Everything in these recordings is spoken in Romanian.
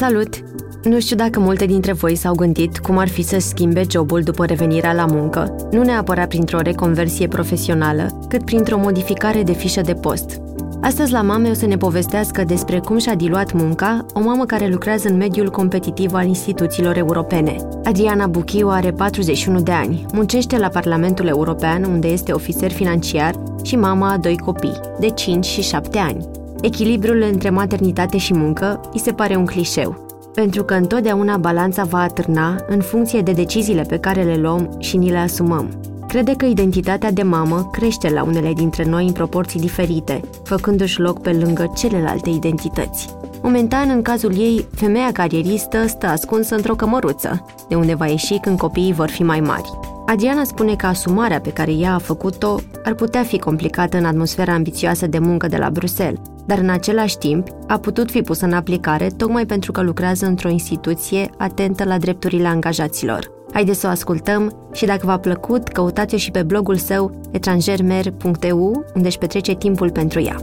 Salut! Nu știu dacă multe dintre voi s-au gândit cum ar fi să schimbe jobul după revenirea la muncă, nu neapărat printr-o reconversie profesională, cât printr-o modificare de fișă de post. Astăzi la Mame o să ne povestească despre cum și-a diluat munca o mamă care lucrează în mediul competitiv al instituțiilor europene. Adriana Buchiu are 41 de ani, muncește la Parlamentul European unde este ofițer financiar și mama a doi copii, de 5 și 7 ani. Echilibrul între maternitate și muncă îi se pare un clișeu, pentru că întotdeauna balanța va atârna în funcție de deciziile pe care le luăm și ni le asumăm. Crede că identitatea de mamă crește la unele dintre noi în proporții diferite, făcându-și loc pe lângă celelalte identități. Momentan, în cazul ei, femeia carieristă stă ascunsă într-o cămăruță, de unde va ieși când copiii vor fi mai mari. Adriana spune că asumarea pe care ea a făcut-o ar putea fi complicată în atmosfera ambițioasă de muncă de la Bruxelles, dar în același timp a putut fi pusă în aplicare tocmai pentru că lucrează într-o instituție atentă la drepturile angajaților. Haideți să o ascultăm și dacă v-a plăcut, căutați-o și pe blogul său etrangermer.eu, unde își petrece timpul pentru ea.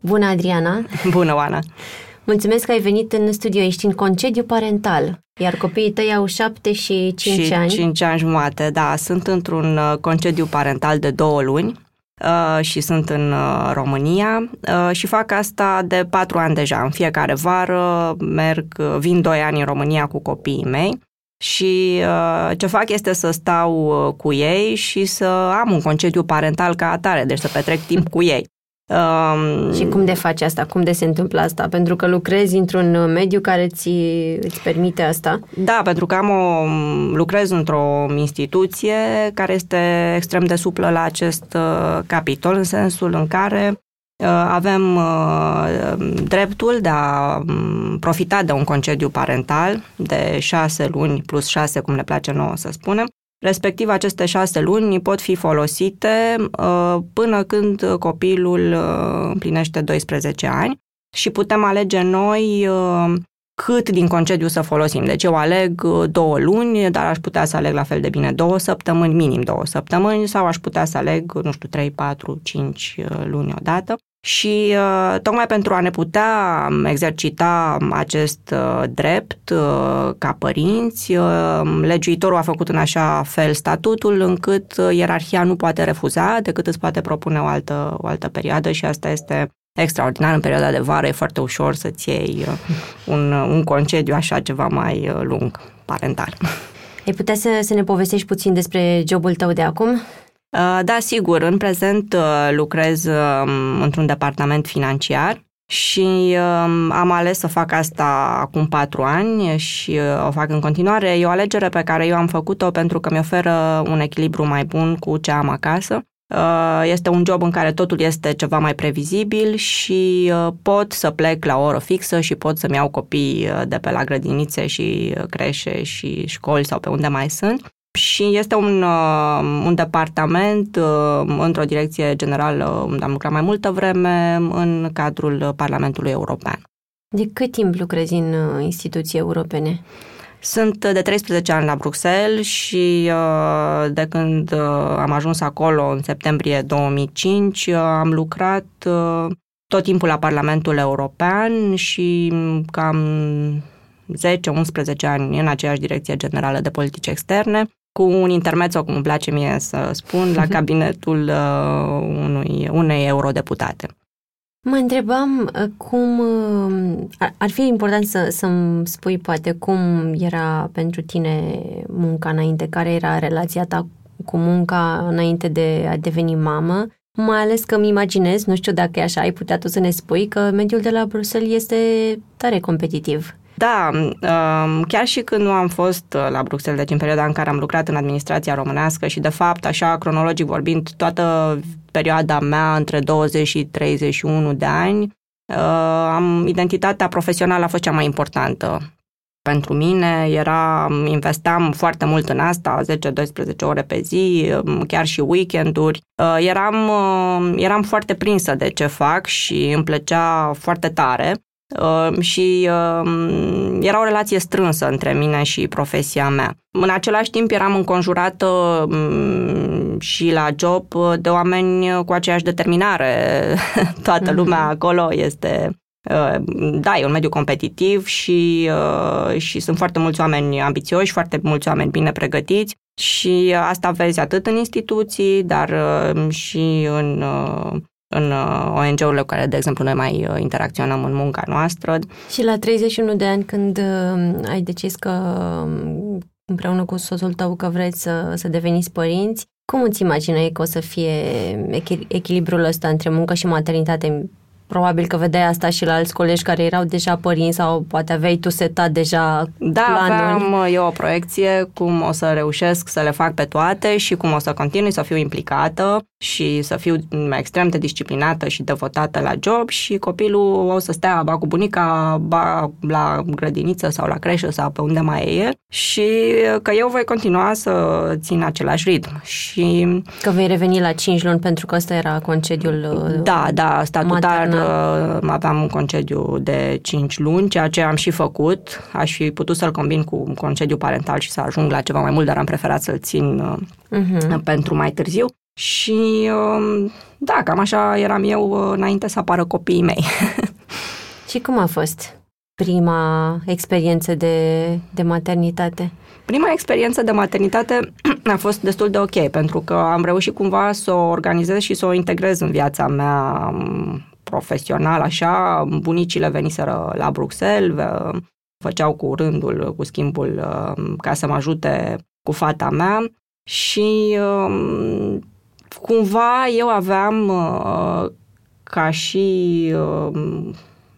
Bună, Adriana! Bună, Oana! Mulțumesc că ai venit în studio. Ești în concediu parental, iar copiii tăi au șapte și cinci și ani. cinci ani jumate, da. Sunt într-un uh, concediu parental de două luni uh, și sunt în uh, România uh, și fac asta de patru ani deja. În fiecare vară merg, uh, vin doi ani în România cu copiii mei și uh, ce fac este să stau uh, cu ei și să am un concediu parental ca atare, deci să petrec timp cu ei. Um, și cum de faci asta? Cum de se întâmplă asta? Pentru că lucrezi într-un mediu care ți, îți permite asta? Da, pentru că am o, lucrez într-o instituție care este extrem de suplă la acest uh, capitol, în sensul în care uh, avem uh, dreptul de a um, profita de un concediu parental de șase luni plus șase, cum ne place nouă să spunem, Respectiv, aceste șase luni pot fi folosite uh, până când copilul uh, împlinește 12 ani și putem alege noi uh, cât din concediu să folosim. Deci eu aleg două luni, dar aș putea să aleg la fel de bine două săptămâni, minim două săptămâni, sau aș putea să aleg, nu știu, 3, 4, 5 luni odată. Și uh, tocmai pentru a ne putea exercita acest uh, drept uh, ca părinți, legiuitorul a făcut în așa fel statutul încât ierarhia nu poate refuza decât îți poate propune o altă, o altă perioadă și asta este extraordinar. În perioada de vară e foarte ușor să-ți iei un, un concediu așa ceva mai lung, parental. Ai putea să, să ne povestești puțin despre jobul tău de acum? Uh, da, sigur, în prezent uh, lucrez um, într-un departament financiar și um, am ales să fac asta acum patru ani și uh, o fac în continuare. E o alegere pe care eu am făcut-o pentru că mi oferă un echilibru mai bun cu ce am acasă. Este un job în care totul este ceva mai previzibil și pot să plec la o oră fixă și pot să-mi iau copii de pe la grădinițe și creșe și școli sau pe unde mai sunt și este un, uh, un departament uh, într-o direcție generală unde am lucrat mai multă vreme în cadrul Parlamentului European. De cât timp lucrezi în uh, instituții europene? Sunt de 13 ani la Bruxelles și de când am ajuns acolo în septembrie 2005 am lucrat tot timpul la Parlamentul European și cam 10-11 ani în aceeași direcție generală de politici externe cu un intermezzo, cum îmi place mie să spun, la mhm. cabinetul uh, unui, unei eurodeputate. Mă întrebam uh, cum uh, ar fi important să, să-mi spui poate cum era pentru tine munca înainte, care era relația ta cu munca înainte de a deveni mamă, mai ales că îmi imaginez, nu știu dacă e așa, ai putea tu să ne spui că mediul de la Bruxelles este tare competitiv. Da, um, chiar și când nu am fost uh, la Bruxelles, deci în perioada în care am lucrat în administrația românească și, de fapt, așa, cronologic vorbind, toată perioada mea între 20 și 31 de ani, uh, am, identitatea profesională a fost cea mai importantă pentru mine, era, investeam foarte mult în asta, 10-12 ore pe zi, um, chiar și weekenduri. Uh, eram, eram foarte prinsă de ce fac și îmi plăcea foarte tare. Uh, și uh, era o relație strânsă între mine și profesia mea. În același timp eram înconjurată um, și la job de oameni cu aceeași determinare. Toată mhm. lumea acolo este uh, da, e un mediu competitiv și, și sunt foarte mulți oameni ambițioși, foarte mulți oameni bine pregătiți și asta vezi atât în instituții, dar și în în uh, ONG-urile cu care, de exemplu, noi mai uh, interacționăm în munca noastră. Și la 31 de ani, când uh, ai decis că um, împreună cu soțul tău că vreți să, să deveniți părinți, cum îți imaginai că o să fie echilibrul ăsta între muncă și maternitate Probabil că vedeai asta și la alți colegi care erau deja părinți sau poate aveai tu setat deja Da, planuri. aveam eu o proiecție cum o să reușesc să le fac pe toate și cum o să continui să fiu implicată și să fiu extrem de disciplinată și devotată la job și copilul o să stea ba cu bunica, ba la grădiniță sau la creșă sau pe unde mai e el și că eu voi continua să țin același ritm. Și că vei reveni la 5 luni pentru că ăsta era concediul Da, da, statutar uh, aveam un concediu de 5 luni, ceea ce am și făcut. Aș fi putut să-l combin cu un concediu parental și să ajung la ceva mai mult, dar am preferat să-l țin uh-huh. pentru mai târziu. Și um, da, cam așa eram eu uh, înainte să apară copiii mei. și cum a fost prima experiență de, de maternitate? Prima experiență de maternitate a fost destul de ok, pentru că am reușit cumva să o organizez și să o integrez în viața mea um, profesional, așa. Bunicile veniseră la Bruxelles, făceau cu rândul, cu schimbul, um, ca să mă ajute cu fata mea și cumva eu aveam uh, ca și uh,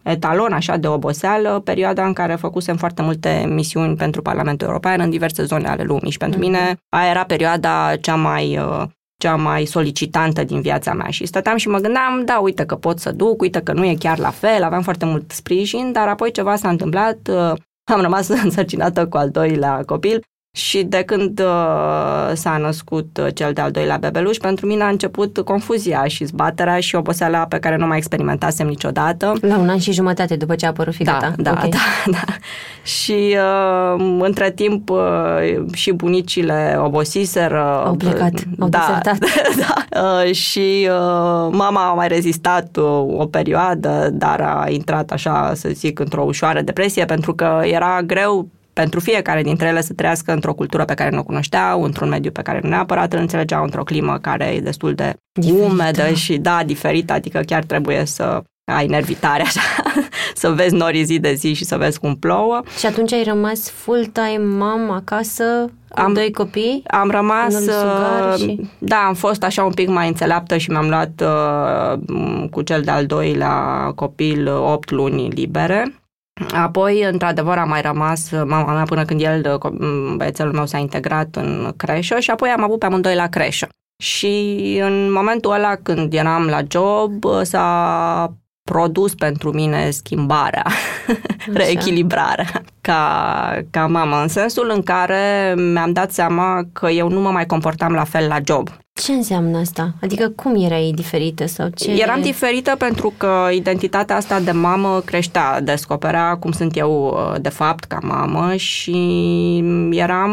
etalon așa de oboseală perioada în care făcusem foarte multe misiuni pentru Parlamentul European în diverse zone ale lumii și pentru mm-hmm. mine aia era perioada cea mai uh, cea mai solicitantă din viața mea. Și stăteam și mă gândeam, da, uite că pot să duc, uite că nu e chiar la fel, aveam foarte mult sprijin, dar apoi ceva s-a întâmplat, am rămas însărcinată cu al doilea copil și de când uh, s-a născut uh, cel de-al doilea bebeluș, pentru mine a început confuzia și zbaterea și oboseala pe care nu mai experimentasem niciodată. La un an și jumătate după ce a apărut fica da, ta. Da, okay. da, da. Și uh, între timp uh, și bunicile obosiseră. Au plecat, au da, da, uh, și uh, mama a mai rezistat uh, o perioadă, dar a intrat așa, să zic, într-o ușoară depresie pentru că era greu pentru fiecare dintre ele să trăiască într-o cultură pe care nu o cunoșteau, într-un mediu pe care nu neapărat îl înțelegeau, într-o climă care e destul de diferită. umedă și, da, diferită, adică chiar trebuie să ai nervitare așa, să vezi norii zi de zi și să vezi cum plouă. Și atunci ai rămas full-time mom acasă cu am, doi copii? Am rămas, uh, și... da, am fost așa un pic mai înțeleaptă și mi-am luat uh, cu cel de-al doilea copil 8 luni libere Apoi, într-adevăr, a mai rămas mama mea până când el, băiețelul meu, s-a integrat în creșă și apoi am avut pe amândoi la creșă. Și în momentul ăla când eram la job, s-a produs pentru mine schimbarea, reechilibrarea ca, ca mamă, în sensul în care mi-am dat seama că eu nu mă mai comportam la fel la job. Ce înseamnă asta? Adică cum erai diferită sau ce? Eram diferită pentru că identitatea asta de mamă creștea, descoperea cum sunt eu uh, de fapt ca mamă și eram,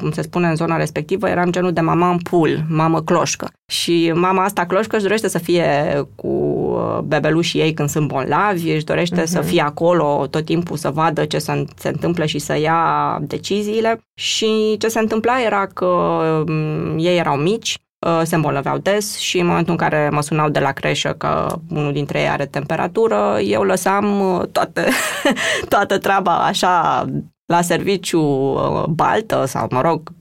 cum se spune în zona respectivă, eram genul de mama în pul, mamă cloșcă. Și mama asta cloșcă își dorește să fie cu uh, bebelușii ei când sunt bolnavi, își dorește uh-huh. să mhm. fie acolo tot timpul să vadă ce se, se întâmplă și să ia deciziile. Și ce se întâmpla era că um, ei erau mici, uh, se îmbolnăveau des și în momentul în care mă sunau de la creșă că unul dintre ei are temperatură, eu lăsam uh, toate, toată treaba așa la serviciu baltă sau, mă rog, mm,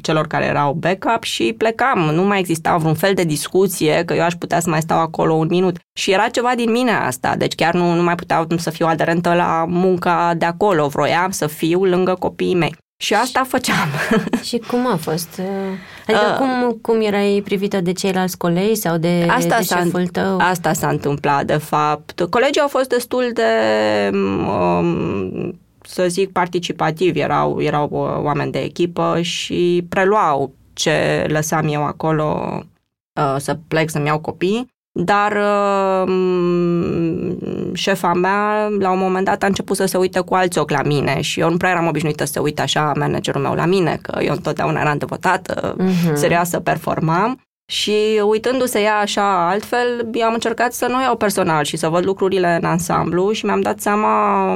celor care erau backup și plecam. Nu mai exista vreun fel de discuție că eu aș putea să mai stau acolo un minut. Și era ceva din mine asta, deci chiar nu, nu mai puteau să fiu aderentă la munca de acolo. Vroiam să fiu lângă copiii mei. Și asta făceam. Și cum a fost? Adică uh, cum, cum erai privită de ceilalți colegi sau de, asta de șeful tău? Asta s-a întâmplat, de fapt. Colegii au fost destul de, um, să zic, participativi. Erau, erau oameni de echipă și preluau ce lăsam eu acolo uh, să plec să-mi iau copii. Dar uh, șefa mea, la un moment dat, a început să se uite cu alți ochi la mine și eu nu prea eram obișnuită să se uite așa managerul meu la mine, că eu întotdeauna eram devotată, uh-huh. serioasă, performam. Și uitându-se ea așa altfel, eu am încercat să nu iau personal și să văd lucrurile în ansamblu și mi-am dat seama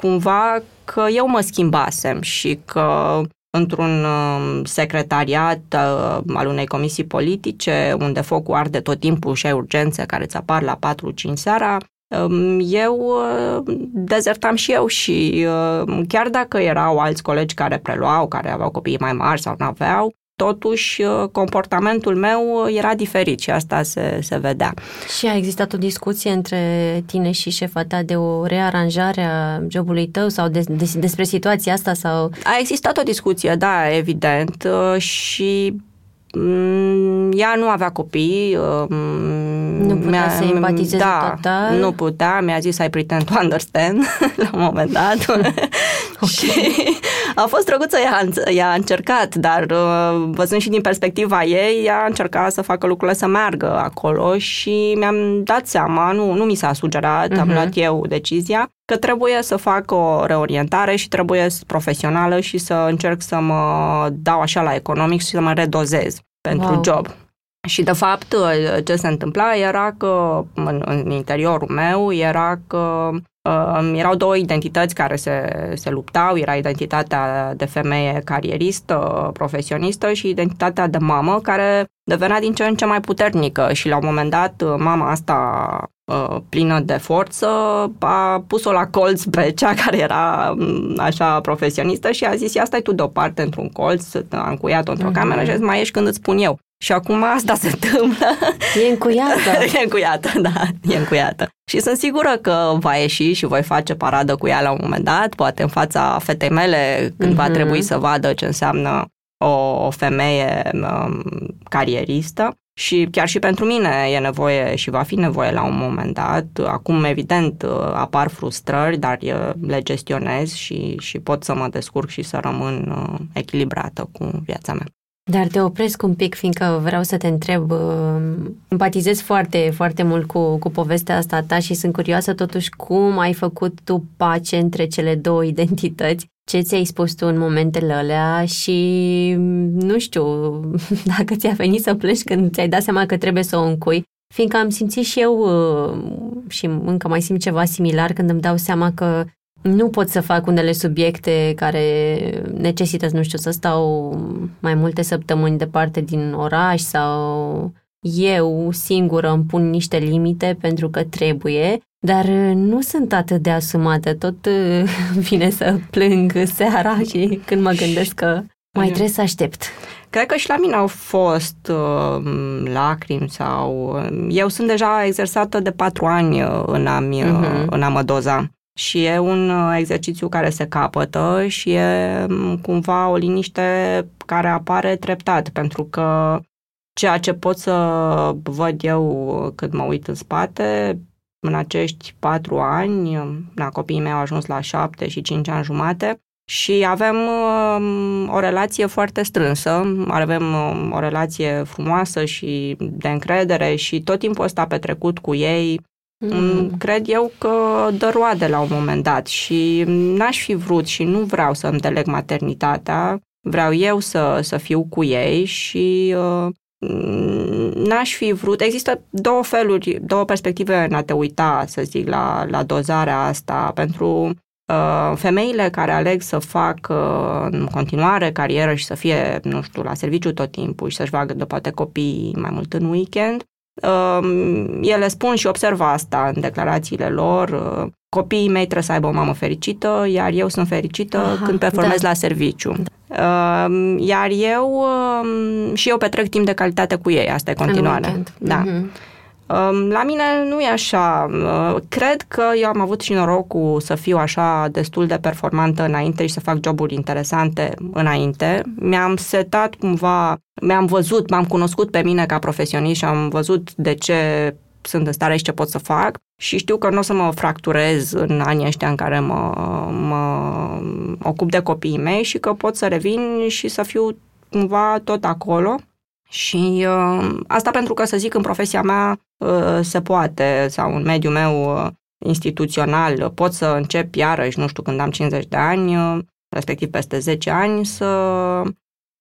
cumva că eu mă schimbasem și că într-un um, secretariat uh, al unei comisii politice, unde focul arde tot timpul și ai urgențe care îți apar la 4-5 seara, um, eu uh, dezertam și eu și uh, chiar dacă erau alți colegi care preluau, care aveau copii mai mari sau nu aveau, totuși uh, comportamentul meu era diferit și asta se, se vedea. Și a existat o discuție între tine și șefa ta de o rearanjare a jobului tău sau de, de, despre situația asta? sau? A existat o discuție, da, evident, uh, și mm, ea nu avea copii. Uh, nu putea să empatizeze da, total? nu putea. Mi-a zis I pretend to understand la un moment dat. okay. și a fost drăguță, ea, ea a încercat, dar uh, văzând și din perspectiva ei, ea a încercat să facă lucrurile să meargă acolo și mi-am dat seama, nu, nu mi s-a sugerat, uh-huh. am mhm. luat eu decizia, că trebuie să fac o reorientare și trebuie profesională și să încerc să mă dau așa la economic și să mă redozez pentru wow. job. Și, de fapt, ce se întâmpla era că, în, în interiorul meu, era că uh, erau două identități care se, se luptau. Era identitatea de femeie carieristă, profesionistă și identitatea de mamă, care devenea din ce în ce mai puternică și, la un moment dat, mama asta uh, plină de forță, a pus-o la colț pe cea care era așa profesionistă și a zis, ia stai tu deoparte într-un colț, am încuiat-o într-o mm-hmm. cameră și a zis, mai ești când îți spun eu. Și acum asta se întâmplă. E încuiată. e încuiată, da, e încuiată. Și sunt sigură că va ieși și voi face paradă cu ea la un moment dat, poate în fața fetei mele, când mm-hmm. va mhm. trebui să vadă ce înseamnă o, o femeie um, carieristă. Și chiar și pentru mine e nevoie și va fi nevoie la un moment dat. Acum, evident, apar frustrări, dar le gestionez și, și pot să mă descurc și să rămân uh, echilibrată cu viața mea. Dar te opresc un pic, fiindcă vreau să te întreb, uh, empatizez foarte, foarte mult cu, cu povestea asta ta și sunt curioasă totuși cum ai făcut tu pace între cele două identități, ce ți-ai spus tu în momentele alea? Și nu știu dacă ți-a venit să pleci când ți-ai dat seama că trebuie să o încui, fiindcă am simțit și eu uh, și încă mai simt ceva similar când îmi dau seama că nu pot să fac unele subiecte care necesită, nu știu, să stau mai multe săptămâni departe din oraș sau eu singură îmi pun niște limite pentru că trebuie, dar nu sunt atât de asumată. Tot vine să plâng seara și când mă gândesc că mai trebuie să aștept. Cred că și la mine au fost uh, lacrimi sau... Eu sunt deja exersată de patru ani în a-mi, uh-huh. în a mă doza și e un uh, exercițiu care se capătă și e mm, cumva o liniște care apare treptat, pentru că ceea ce pot să văd eu când mă uit în spate, în acești patru ani, la copiii mei au ajuns la șapte și cinci ani jumate, și avem uh, o relație foarte strânsă, avem uh, o relație frumoasă și de încredere și tot timpul ăsta petrecut cu ei Mm. Cred eu că dă roade la un moment dat și n-aș fi vrut și nu vreau să-mi deleg maternitatea, vreau eu să, să fiu cu ei și uh, n-aș fi vrut. Există două feluri, două perspective în a te uita, să zic, la, la dozarea asta. Pentru uh, femeile care aleg să facă uh, în continuare carieră și să fie, nu știu, la serviciu tot timpul și să-și vadă poate copii mai mult în weekend, Um, ele spun și observă asta în declarațiile lor. Copiii mei trebuie să aibă o mamă fericită, iar eu sunt fericită Aha, când performez da. la serviciu. Da. Uh, iar eu uh, și eu petrec timp de calitate cu ei, asta e continuare. Da. Uh-huh. La mine nu e așa. Cred că eu am avut și norocul să fiu așa destul de performantă înainte și să fac joburi interesante înainte. Mi-am setat cumva, mi-am văzut, m-am cunoscut pe mine ca profesionist și am văzut de ce sunt în stare și ce pot să fac și știu că nu o să mă fracturez în anii ăștia în care mă, mă ocup de copiii mei și că pot să revin și să fiu cumva tot acolo și uh, asta pentru că, să zic, în profesia mea uh, se poate, sau în mediul meu uh, instituțional, pot să încep iarăși, nu știu, când am 50 de ani, uh, respectiv peste 10 ani, să,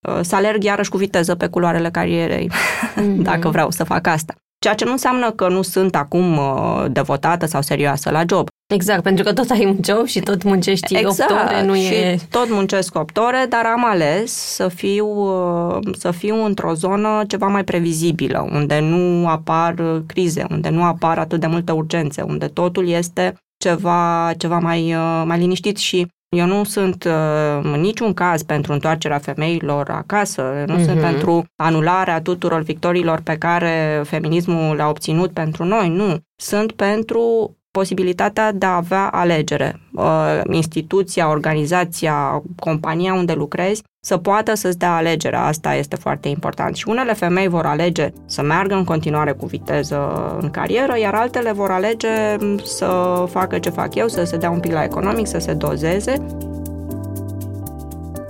uh, să alerg iarăși cu viteză pe culoarele carierei, mm-hmm. dacă vreau să fac asta. Ceea ce nu înseamnă că nu sunt acum uh, devotată sau serioasă la job. Exact, pentru că tot ai un job și tot muncești exact, 8 ore, nu și e... tot muncesc 8 ore, dar am ales să fiu, uh, să fiu într-o zonă ceva mai previzibilă, unde nu apar crize, unde nu apar atât de multe urgențe, unde totul este ceva, ceva mai, uh, mai liniștit și eu nu sunt uh, în niciun caz pentru întoarcerea femeilor acasă, nu uh-huh. sunt pentru anularea tuturor victoriilor pe care feminismul le-a obținut pentru noi, nu. Sunt pentru posibilitatea de a avea alegere. Uh, instituția, organizația, compania unde lucrezi să poată să-ți dea alegerea. Asta este foarte important. Și unele femei vor alege să meargă în continuare cu viteză în carieră, iar altele vor alege să facă ce fac eu, să se dea un pic la economic, să se dozeze.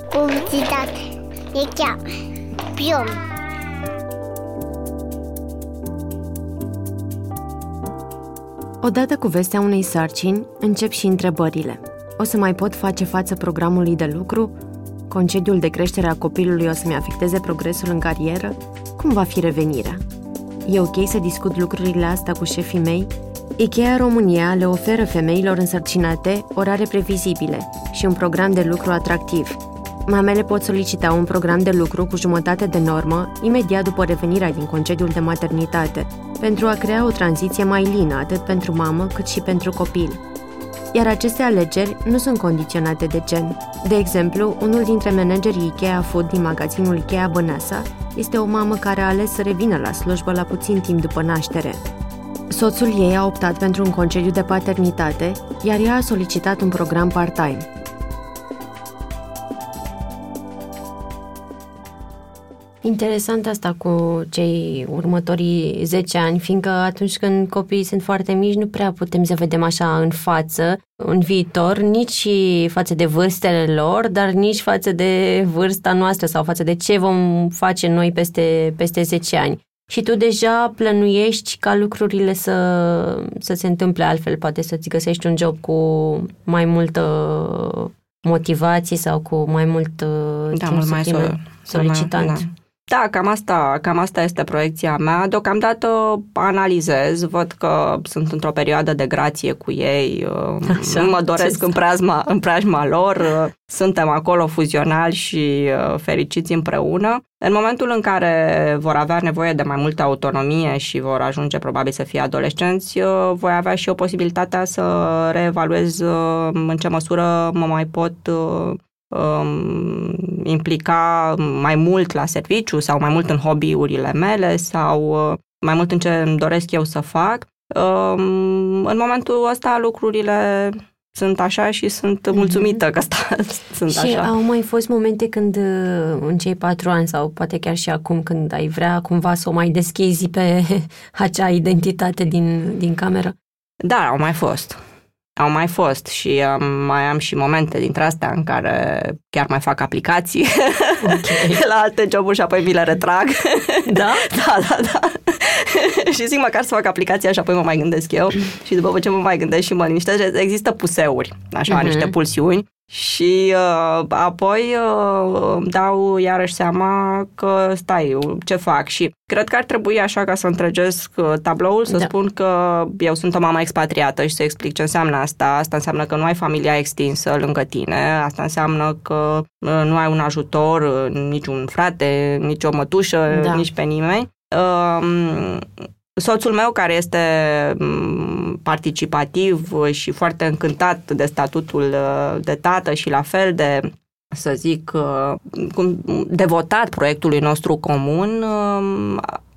Publicitate. E chiar. Pion. Odată cu vestea unei sarcini, încep și întrebările. O să mai pot face față programului de lucru? Concediul de creștere a copilului o să-mi afecteze progresul în carieră? Cum va fi revenirea? E ok să discut lucrurile astea cu șefii mei? IKEA România le oferă femeilor însărcinate orare previzibile și un program de lucru atractiv. Mamele pot solicita un program de lucru cu jumătate de normă imediat după revenirea din concediul de maternitate, pentru a crea o tranziție mai lină atât pentru mamă cât și pentru copil. Iar aceste alegeri nu sunt condiționate de gen. De exemplu, unul dintre managerii IKEA Food din magazinul IKEA Băneasa este o mamă care a ales să revină la slujbă la puțin timp după naștere. Soțul ei a optat pentru un concediu de paternitate, iar ea a solicitat un program part-time. Interesant asta cu cei următorii 10 ani, fiindcă atunci când copiii sunt foarte mici, nu prea putem să vedem așa în față, în viitor, nici față de vârstele lor, dar nici față de vârsta noastră sau față de ce vom face noi peste, peste 10 ani. Și tu deja plănuiești ca lucrurile să, să se întâmple altfel, poate să-ți găsești un job cu mai multă motivație sau cu mai mult da, timp mult mai solicitant. Mai, da. Da, cam asta, cam asta este proiecția mea. Deocamdată analizez, văd că sunt într-o perioadă de grație cu ei, Așa, mă doresc în preajma, în preajma lor, suntem acolo fuzionali și uh, fericiți împreună. În momentul în care vor avea nevoie de mai multă autonomie și vor ajunge probabil să fie adolescenți, uh, voi avea și o posibilitatea să reevaluez uh, în ce măsură mă mai pot um, implica mai mult la serviciu sau mai mult în hobby-urile mele sau uh, mai mult în ce îmi doresc eu să fac. Um, în momentul ăsta lucrurile sunt așa și sunt mhm. mulțumită că sta, sunt și așa. Și au mai fost momente când uh, în cei patru ani sau poate chiar și acum când ai vrea cumva să o mai deschizi pe acea identitate din, din cameră? Da, au mai fost. Au mai fost și am, mai am și momente dintre astea în care chiar mai fac aplicații okay. la alte joburi și apoi mi le retrag. Da? da, da, da. și zic măcar să fac aplicația și apoi mă mai gândesc eu și după ce mă mai gândesc și mă liniștesc, există puseuri, așa, uh-huh. niște pulsiuni și uh, apoi uh, dau iarăși seama că stai, ce fac și cred că ar trebui așa ca să întregesc uh, tabloul, să da. spun că eu sunt o mamă expatriată și să explic ce înseamnă asta. Asta înseamnă că nu ai familia extinsă lângă tine, asta înseamnă că uh, nu ai un ajutor, uh, niciun frate, nici o mătușă, da. nici pe nimeni. Uh, Soțul meu, care este mm, participativ și foarte încântat de statutul uh, de tată și la fel de să zic, cum devotat proiectului nostru comun,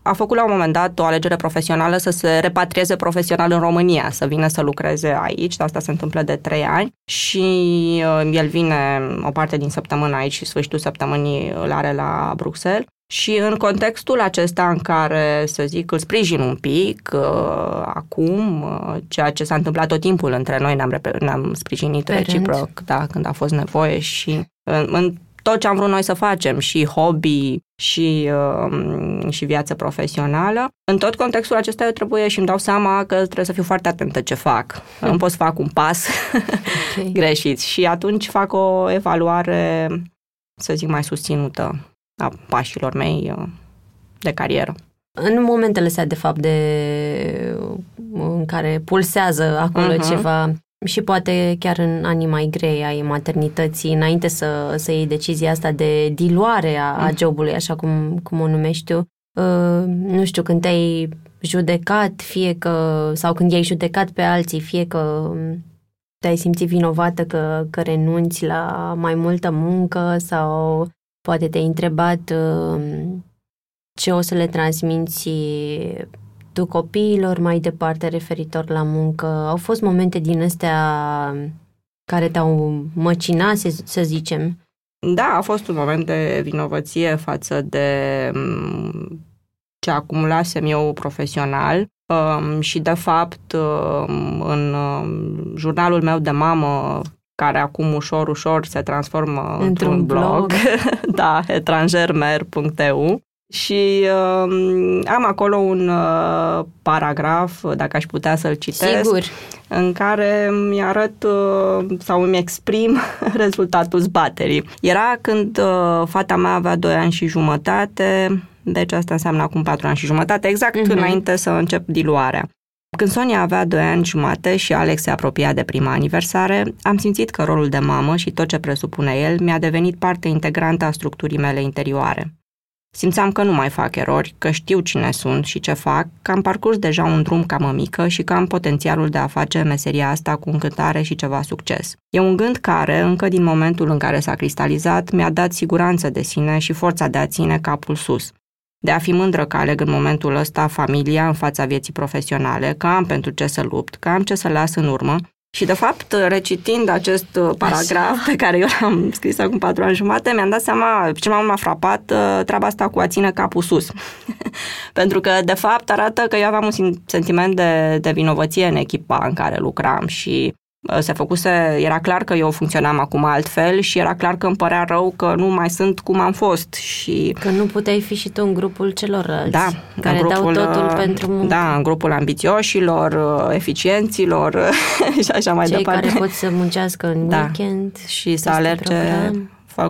a făcut la un moment dat o alegere profesională să se repatrieze profesional în România, să vină să lucreze aici, asta se întâmplă de trei ani și el vine o parte din săptămână aici și sfârșitul săptămânii îl are la Bruxelles și în contextul acesta în care, să zic, îl sprijin un pic, uh, acum, uh, ceea ce s-a întâmplat tot timpul între noi, ne-am, ne-am sprijinit Pe reciproc, da, când a fost nevoie și în, în tot ce am vrut noi să facem, și hobby, și, uh, și viață profesională. În tot contextul acesta eu trebuie și îmi dau seama că trebuie să fiu foarte atentă ce fac. Nu pot să fac un pas okay. greșit și atunci fac o evaluare, să zic, mai susținută a pașilor mei uh, de carieră. În momentele astea, de fapt, de, în care pulsează acolo uh-huh. ceva și poate chiar în anii mai grei ai maternității, înainte să, să iei decizia asta de diluare a, a mhm. jobului, așa cum, cum o numești tu, uh, nu știu, când te-ai judecat, fie că, sau când i-ai judecat pe alții, fie că te-ai simțit vinovată că, că renunți la mai multă muncă sau Poate te-ai întrebat um, ce o să le transmiți tu copiilor mai departe referitor la muncă. Au fost momente din astea care te-au măcinat, să zicem? Da, a fost un moment de vinovăție față de um, ce acumulasem eu profesional um, și, de fapt, în jurnalul meu de mamă care acum ușor, ușor se transformă într-un, într-un blog, blog. da, etrangermer.eu și uh, am acolo un uh, paragraf, dacă aș putea să-l citesc, Sigur. în care îmi arăt uh, sau îmi exprim rezultatul zbaterii. Era când uh, fata mea avea 2 ani și jumătate, deci asta înseamnă acum 4 ani și jumătate, exact uh-huh. înainte să încep diluarea. Când Sonia avea 2 ani jumate și Alex se apropia de prima aniversare, am simțit că rolul de mamă și tot ce presupune el mi-a devenit parte integrantă a structurii mele interioare. Simțeam că nu mai fac erori, că știu cine sunt și ce fac, că am parcurs deja un drum ca mămică și că am potențialul de a face meseria asta cu încântare și ceva succes. E un gând care, încă din momentul în care s-a cristalizat, mi-a dat siguranță de sine și forța de a ține capul sus de a fi mândră că aleg în momentul ăsta familia în fața vieții profesionale, că am pentru ce să lupt, că am ce să las în urmă. Și, de fapt, recitind acest uh, paragraf Așa. pe care eu l-am scris acum patru ani jumate, mi-am dat seama, ce mai m-a frapat, uh, treaba asta cu a ține capul sus. Pentru că, de fapt, arată că eu aveam un sentiment de, de vinovăție în echipa în care lucram și se făcuse, era clar că eu funcționam acum altfel și era clar că îmi părea rău că nu mai sunt cum am fost și... Că nu puteai fi și tu în grupul celorlalți, da, care în grupul, dau totul pentru muncă. Da, în grupul ambițioșilor, eficienților și așa mai Cei departe. care pot să muncească în da, weekend. Și să alerge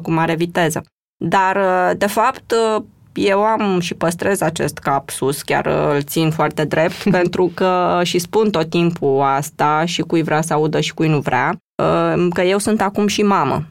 cu mare viteză. Dar, de fapt, eu am și păstrez acest cap sus, chiar îl țin foarte drept, pentru că și spun tot timpul asta și cui vrea să audă și cui nu vrea, uh, că eu sunt acum și mamă.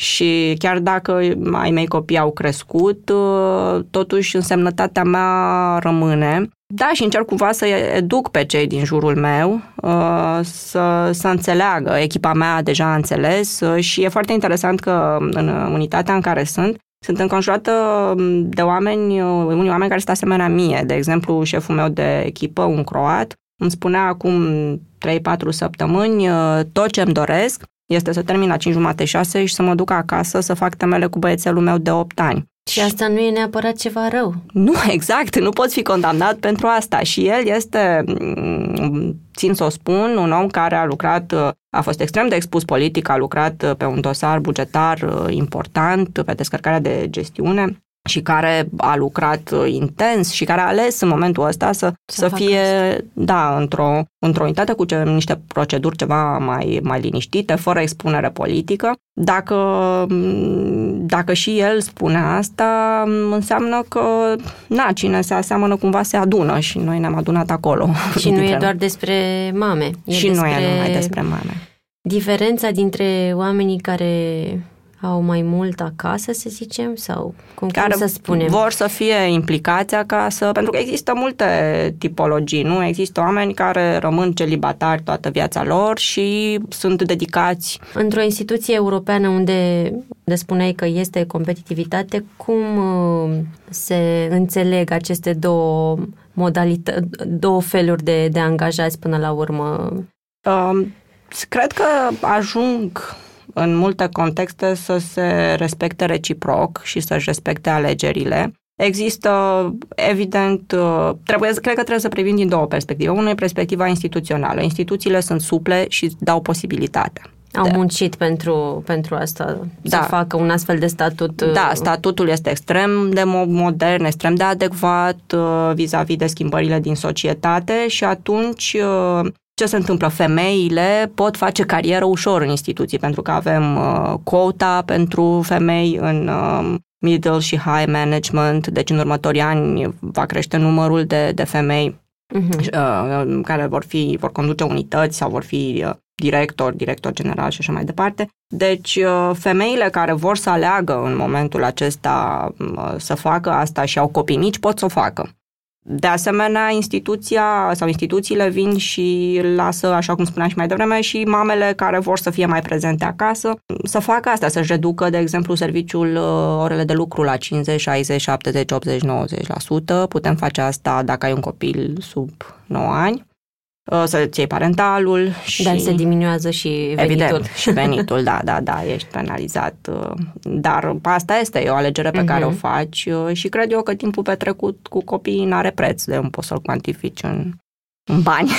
Și chiar dacă ai mei copii au crescut, uh, totuși însemnătatea mea rămâne. Da, și încerc cumva să educ pe cei din jurul meu uh, să, să înțeleagă. Echipa mea deja a înțeles și e foarte interesant că în unitatea în care sunt, sunt înconjurată mm, de oameni, uh, unii oameni care sunt asemenea mie. De exemplu, șeful meu de echipă, un croat, îmi spunea acum 3-4 săptămâni, uh, tot ce îmi doresc este să termin la 5 jumate 6 și să mă duc acasă să fac temele cu băiețelul meu de 8 ani. Și asta nu e neapărat ceva rău. Nu, exact, nu poți fi condamnat pentru asta. Și el este, mm, țin să o spun, un om care a lucrat, a fost extrem de expus politic, a lucrat pe un dosar bugetar uh, important, pe descărcarea de gestiune și care a lucrat uh, intens și care a ales în momentul ăsta să, să, să fie, asta. da, într-o, într-o unitate cu ce, niște proceduri ceva mai, mai liniștite, fără expunere politică. Dacă, mm, dacă și el spune asta, înseamnă că, na, cine se aseamănă cumva se adună și noi ne-am adunat acolo. Și nu e doar despre mame. E și despre... nu e numai despre mame. Diferența dintre oamenii care au mai mult acasă, să zicem, sau cum, care cum să spunem? vor să fie implicați acasă, pentru că există multe tipologii, nu? Există oameni care rămân celibatari toată viața lor și sunt dedicați. Într-o instituție europeană unde, unde spuneai că este competitivitate, cum uh, se înțeleg aceste două modalități, două feluri de, de angajați până la urmă? Um, cred că ajung în multe contexte să se respecte reciproc și să-și respecte alegerile. Există, evident, uh, trebuie, cred că trebuie să privim din două perspective. Una e perspectiva instituțională. Instituțiile sunt suple și dau posibilitatea. Au da. muncit pentru, pentru asta, da. să facă un astfel de statut. Da, uh, statutul este extrem de modern, extrem de adecvat uh, vis-a-vis de schimbările din societate și atunci ce se întâmplă? Femeile pot face carieră ușor în instituții, pentru că avem uh, quota pentru femei în uh, middle și high management, deci în următorii ani va crește numărul de, de femei uh-huh. uh, care vor fi, vor conduce unități sau vor fi uh, director, director general și așa mai departe. Deci, uh, femeile care vor să aleagă în momentul acesta uh, să facă asta și au copii mici pot să o facă. De asemenea, instituția sau instituțiile vin și lasă, așa cum spuneam și mai devreme, și mamele care vor să fie mai prezente acasă să facă asta, să-și reducă, de exemplu, serviciul uh, orele de lucru la 50, 60, 70, 80, 90%. Putem face asta dacă ai un copil sub 9 ani. Uh, să-ți iei parentalul și... Dar se diminuează și venitul. Evident, și venitul, da, da, da, ești penalizat. Uh, dar asta este, e o alegere pe uh-huh. care o mhm. faci uh, și cred eu că timpul petrecut cu copiii n-are preț, de nu poți să-l cuantifici în, în bani.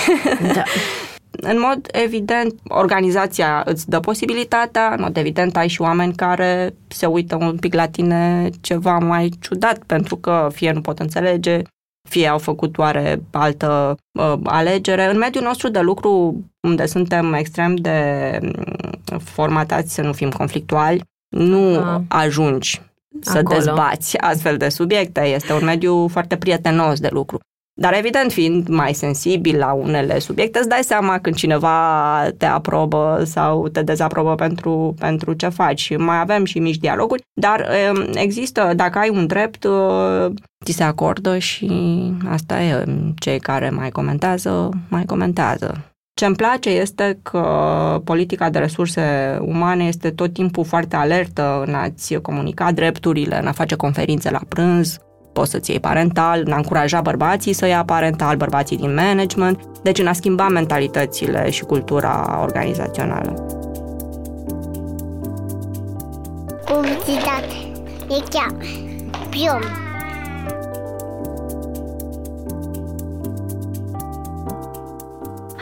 Da. în mod evident, organizația îți dă posibilitatea, în mod evident ai și oameni care se uită un pic la tine ceva mai ciudat, pentru că fie nu pot înțelege, fie au făcut oare altă uh, alegere. În mediul nostru de lucru, unde suntem extrem de mm, formatați să nu fim conflictuali, nu A. ajungi să Acolo. dezbați astfel de subiecte. Este un mediu foarte prietenos de lucru. Dar evident, fiind mai sensibil la unele subiecte, îți dai seama când cineva te aprobă sau te dezaprobă pentru, pentru ce faci. Mai avem și mici dialoguri, dar um, există, dacă ai un drept, uh, ți se acordă și asta e. Cei care mai comentează, mai comentează. Ce îmi place este că politica de resurse umane este tot timpul foarte alertă în a-ți comunica drepturile, în a face conferințe la prânz, poți să-ți iei parental, în a încuraja bărbații să ia parental, bărbații din management, deci în a schimba mentalitățile și cultura organizațională. Publicitate. E chiar. Pion.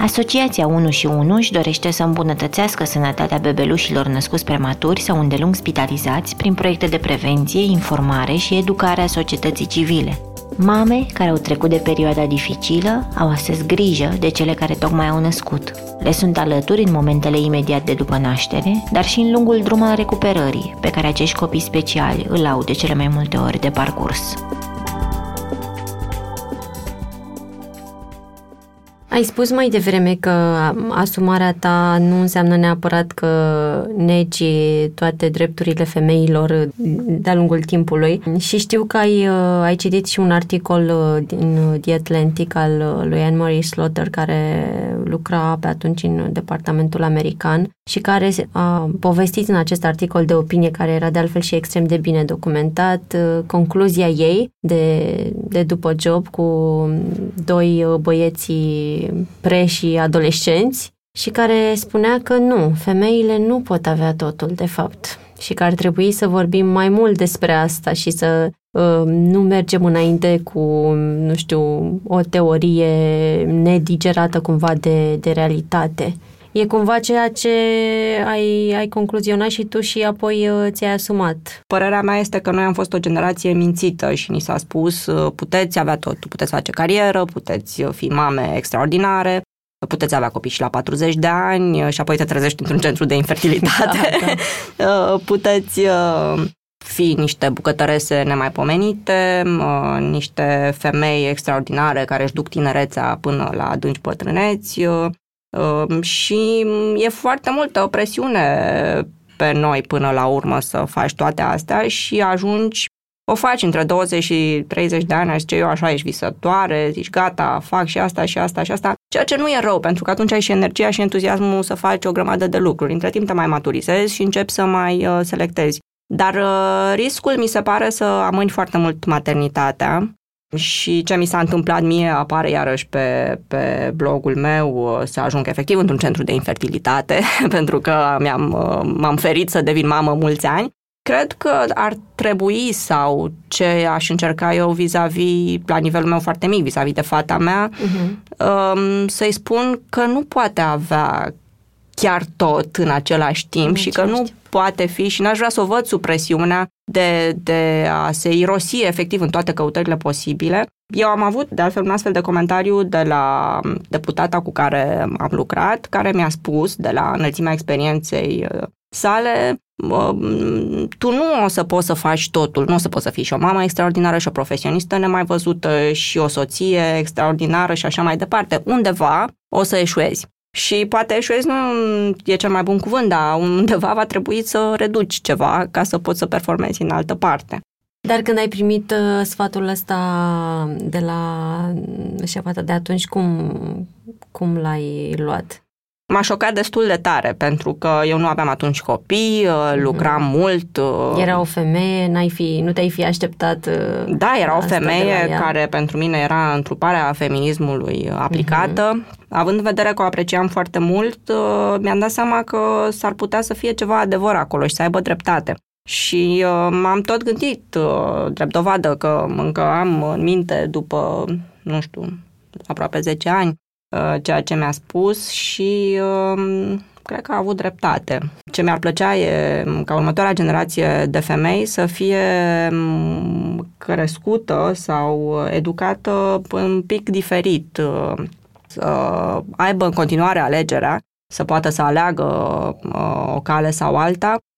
Asociația 1 și 1 își dorește să îmbunătățească sănătatea bebelușilor născuți prematuri sau îndelung spitalizați prin proiecte de prevenție, informare și educare a societății civile. Mame care au trecut de perioada dificilă au astăzi grijă de cele care tocmai au născut. Le sunt alături în momentele imediat de după naștere, dar și în lungul drum al recuperării, pe care acești copii speciali îl au de cele mai multe ori de parcurs. Ai spus mai devreme că asumarea ta nu înseamnă neapărat că negi toate drepturile femeilor de-a lungul timpului. Și știu că ai, uh, ai citit și un articol uh, din The Atlantic al uh, lui Anne-Marie Slaughter care lucra pe atunci în departamentul american și care a povestit în acest articol de opinie care era de altfel și extrem de bine documentat concluzia ei de, de după job cu doi băieții pre și adolescenți și care spunea că nu, femeile nu pot avea totul, de fapt, și că ar trebui să vorbim mai mult despre asta și să uh, nu mergem înainte cu, nu știu, o teorie nedigerată cumva de, de realitate. E cumva ceea ce ai, ai concluzionat și tu și apoi uh, ți-ai asumat. Părerea mea este că noi am fost o generație mințită și ni s-a spus uh, puteți avea tot, puteți face carieră, puteți uh, fi mame extraordinare, puteți avea copii și la 40 de ani și apoi te trezești într-un centru de infertilitate. Da, da. puteți fi niște bucătărese nemaipomenite, niște femei extraordinare care își duc tinerețea până la adânci bătrâneți, Ehm, și e foarte multă presiune pe noi până la urmă să faci toate astea și ajungi o faci între 20 și 30 de ani, aș zice eu, așa ești visătoare, zici gata, fac și asta și asta și asta, ceea ce nu e rău, pentru că atunci ai și energia și entuziasmul să faci o grămadă de lucruri. Între timp te mai maturizezi și începi să mai uh, selectezi. Dar uh, riscul mi se pare să amâni foarte mult maternitatea și ce mi s-a întâmplat mie apare iarăși pe, pe blogul meu uh, să ajung efectiv într-un centru de infertilitate pentru că mi-am, uh, m-am ferit să devin mamă mulți ani. Cred că ar trebui sau ce aș încerca eu vis-a-vis, la nivelul meu foarte mic, vis-a-vis de fata mea, uh-huh. să-i spun că nu poate avea chiar tot în același timp în și că nu poate fi și n-aș vrea să o văd sub presiunea de, de a se irosi efectiv în toate căutările posibile. Eu am avut de altfel un astfel de comentariu de la deputata cu care am lucrat, care mi-a spus de la înălțimea experienței uh, sale, tu nu o să poți să faci totul, nu o să poți să fii și o mamă extraordinară și o profesionistă nemai văzută și o soție extraordinară și așa mai departe. Undeva o să eșuezi. Și poate eșuezi nu e cel mai bun cuvânt, dar undeva va trebui să reduci ceva ca să poți să performezi în altă parte. Dar când ai primit uh, sfatul ăsta de la șefata de atunci, cum, cum l-ai luat? M-a șocat destul de tare, pentru că eu nu aveam atunci copii, uh, mhm. lucram mm. mult. Uh, era o femeie, n-ai fi, nu te-ai fi așteptat uh, Da, era o femeie care pentru mine era întruparea feminismului aplicată. Mm-hmm. Având în vedere că o apreciam foarte mult, mi-am dat seama că s-ar putea să fie ceva adevăr acolo și să aibă dreptate. Și m-am tot gândit, drept dovadă că încă am în minte după, nu știu, aproape 10 ani, Uh, ceea ce mi-a spus și um, cred că a avut dreptate. Ce mi-ar plăcea e ca următoarea generație de femei să fie um, crescută sau educată un pic diferit, uh, să aibă în continuare alegerea, să poată să aleagă uh, o cale sau alta, um,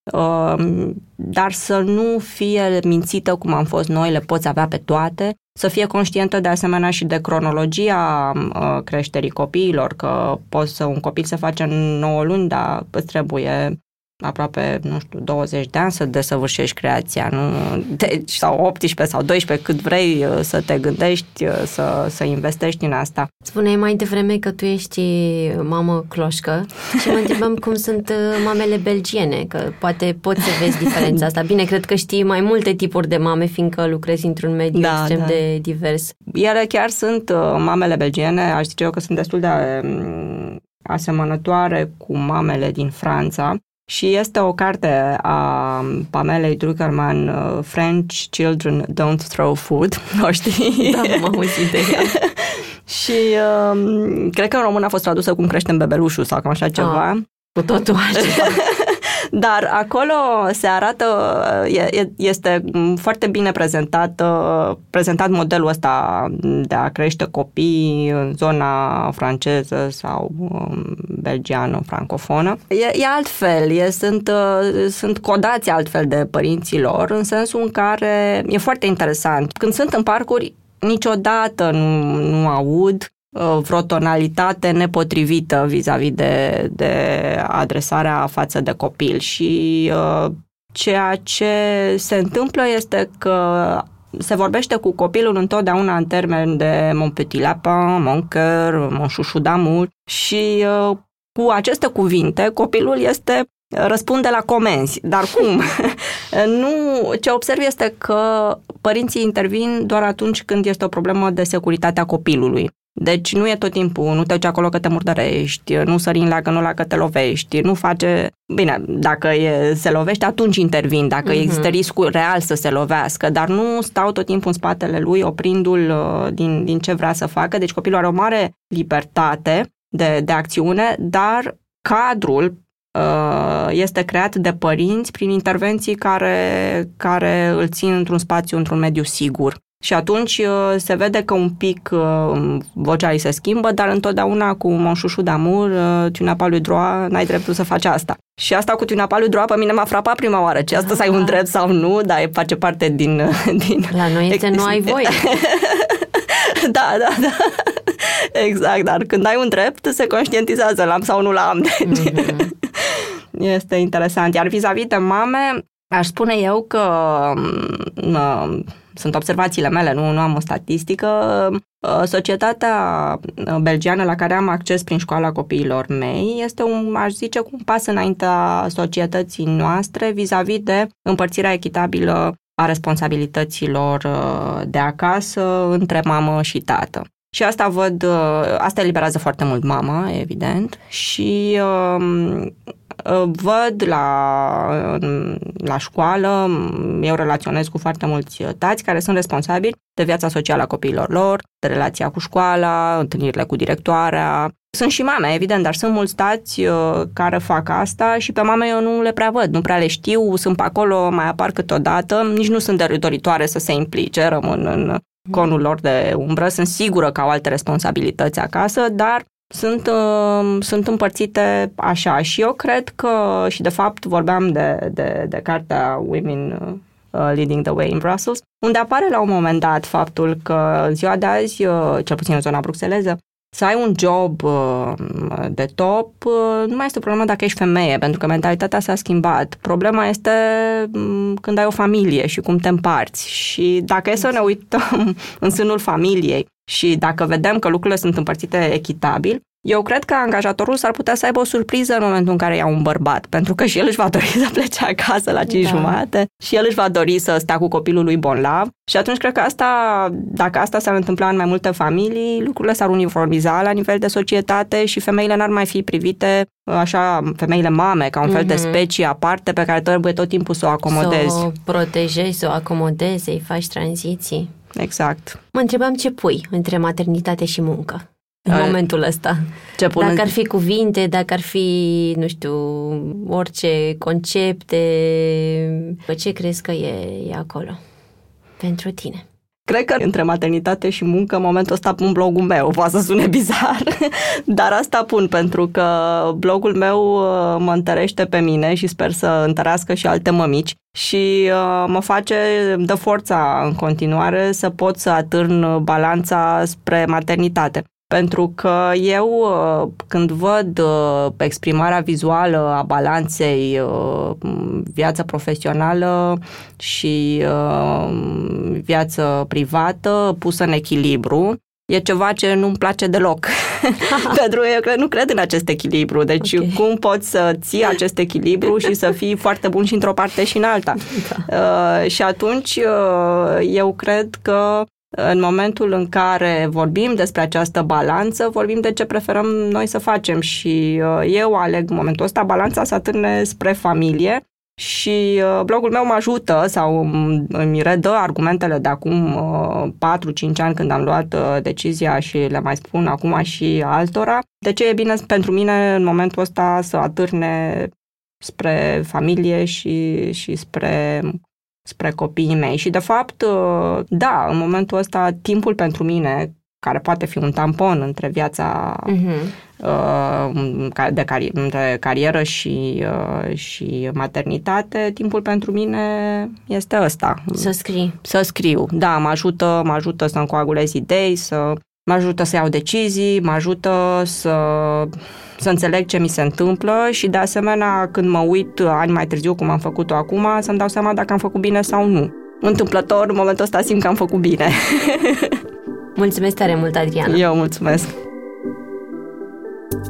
dar să nu fie mințită cum am fost noi, le poți avea pe toate, să fie conștientă de asemenea și de cronologia uh, creșterii copiilor, că poți să un copil se face în 9 luni, dar îți trebuie aproape, nu știu, 20 de ani să desăvârșești creația, nu? Deci, sau 18 sau 12, cât vrei uh, să te gândești, uh, să, să investești în asta. Spuneai mai devreme că tu ești mamă cloșcă și mă întrebam cum sunt uh, mamele belgiene, că poate poți să vezi diferența asta. Bine, cred că știi mai multe tipuri de mame, fiindcă lucrezi într-un mediu da, extrem da. de divers. Ele chiar sunt, mamele belgiene, aș zice eu că sunt destul de um, asemănătoare cu mamele din Franța, și este o carte a Pamelei Druckerman, uh, French Children Don't Throw Food, o știi? Da, am auzit de ea. și um, cred că în român a fost tradusă cum creștem bebelușul sau cam așa ceva. Ah, cu totul așa. Dar acolo se arată, este foarte bine prezentat, prezentat modelul ăsta de a crește copii în zona franceză sau um, belgiană, francofonă. E, e altfel, e, sunt, sunt codați altfel de părinților, în sensul în care e foarte interesant. Când sunt în parcuri, niciodată nu, nu aud Uh, vreo tonalitate nepotrivită vis-a-vis de, de adresarea față de copil și uh, ceea ce se întâmplă este că se vorbește cu copilul întotdeauna în termen de mon petit lapin, mon cœur, mon chouchou d'amour și uh, cu aceste cuvinte copilul este răspunde la comenzi. Dar cum? nu, ce observ este că părinții intervin doar atunci când este o problemă de securitate a copilului. Deci nu e tot timpul, nu te duci acolo că te murdărești, nu sări în lacă, nu la că te lovești, nu face... Bine, dacă e, se lovește, atunci intervin, dacă uh-huh. există riscul real să se lovească, dar nu stau tot timpul în spatele lui, oprindu-l uh, din, din ce vrea să facă. Deci copilul are o mare libertate de, de acțiune, dar cadrul uh, este creat de părinți prin intervenții care, care îl țin într-un spațiu, într-un mediu sigur. Și atunci uh, se vede că un pic uh, vocea îi se schimbă, dar întotdeauna cu monșușu d'amur, uh, tunapa lui Droa, n-ai dreptul să faci asta. Și asta cu tunapa lui Droa pe mine m-a frapat prima oară. Ce asta să ai un drept sau nu, dar face parte din... din La noi este nu ai voie. da, da, da. Exact, dar când ai un drept, se conștientizează, l-am sau nu l-am. Deci... Mm-hmm. Este interesant. Iar vis-a-vis de mame, aș spune eu că mm, sunt observațiile mele, nu, nu am o statistică. Uh, societatea uh, belgiană la care am acces prin școala copiilor mei este un, aș zice, un pas înaintea societății noastre vis-a-vis de împărțirea echitabilă a responsabilităților uh, de acasă între mamă și tată. Și asta văd, asta eliberează foarte mult mama, evident, și um, văd la, la școală, eu relaționez cu foarte mulți tați care sunt responsabili de viața socială a copiilor lor, de relația cu școala, întâlnirile cu directoarea. Sunt și mame, evident, dar sunt mulți tați uh, care fac asta și pe mame eu nu le prea văd, nu prea le știu, sunt pe acolo, mai apar câteodată, nici nu sunt doritoare să se implice, rămân în conul lor de umbră, sunt sigură că au alte responsabilități acasă, dar sunt, uh, sunt împărțite așa și eu cred că, și de fapt vorbeam de, de, de cartea Women uh, Leading the Way in Brussels, unde apare la un moment dat faptul că în ziua de azi, uh, cel puțin în zona bruxeleză, să ai un job uh, de top uh, nu mai este o problemă dacă ești femeie, pentru că mentalitatea s-a schimbat. Problema este mm, când ai o familie și cum te împarți. Și dacă e să ne uităm în sânul familiei și dacă vedem că lucrurile sunt împărțite echitabil, eu cred că angajatorul s-ar putea să aibă o surpriză în momentul în care ia un bărbat, pentru că și el își va dori să plece acasă la 5 da. jumate și el își va dori să stea cu copilul lui bonlav și atunci cred că asta, dacă asta s-ar întâmpla în mai multe familii, lucrurile s-ar uniformiza la nivel de societate și femeile n-ar mai fi privite așa, femeile mame, ca un mm-hmm. fel de mhm. specie aparte pe care trebuie tot timpul să o acomodezi. Să o protejezi, să o acomodezi, să-i faci tranziții. Exact. Mă întrebam ce pui între maternitate și muncă în Ai, momentul ăsta. Ce pun dacă ar fi cuvinte, dacă ar fi, nu știu, orice concepte, ce crezi că e, e acolo pentru tine? Cred că între maternitate și muncă, în momentul ăsta pun blogul meu. Poate să sune bizar, dar asta pun pentru că blogul meu uh, mă întărește pe mine și sper să întărească și alte mămici și uh, mă face, de forța în continuare să pot să atârn balanța spre maternitate pentru că eu uh, când văd uh, exprimarea vizuală a balanței uh, viața profesională și viața privată pusă în echilibru, e ceva ce nu-mi place deloc. Pentru că eu nu cred în acest echilibru. Deci okay. cum poți să ții acest echilibru și să fii foarte bun și într-o parte și în alta. Da. Uh, și atunci uh, eu cred că în momentul în care vorbim despre această balanță, vorbim de ce preferăm noi să facem și uh, eu aleg în momentul ăsta balanța să atârne spre familie și uh, blogul meu mă ajută sau îmi redă argumentele de acum 4-5 uh, ani când am luat decizia și le mai spun acum și altora. De ce e bine pentru mine în momentul ăsta să atârne spre familie și, și spre spre copiii mei și de fapt, uh, da, în momentul ăsta timpul pentru mine, care poate fi un tampon între viața uh-huh. de cari- între carieră și, uh, și maternitate, timpul pentru mine este ăsta. Să scrii. Să scriu, da, mă ajută, mă ajută să-mi coagulez idei, să mă ajută să iau decizii, mă ajută să să înțeleg ce mi se întâmplă și de asemenea când mă uit ani mai târziu cum am făcut-o acum, să-mi dau seama dacă am făcut bine sau nu. Întâmplător, în momentul ăsta simt că am făcut bine. Mulțumesc tare mult, Adriana. Eu mulțumesc.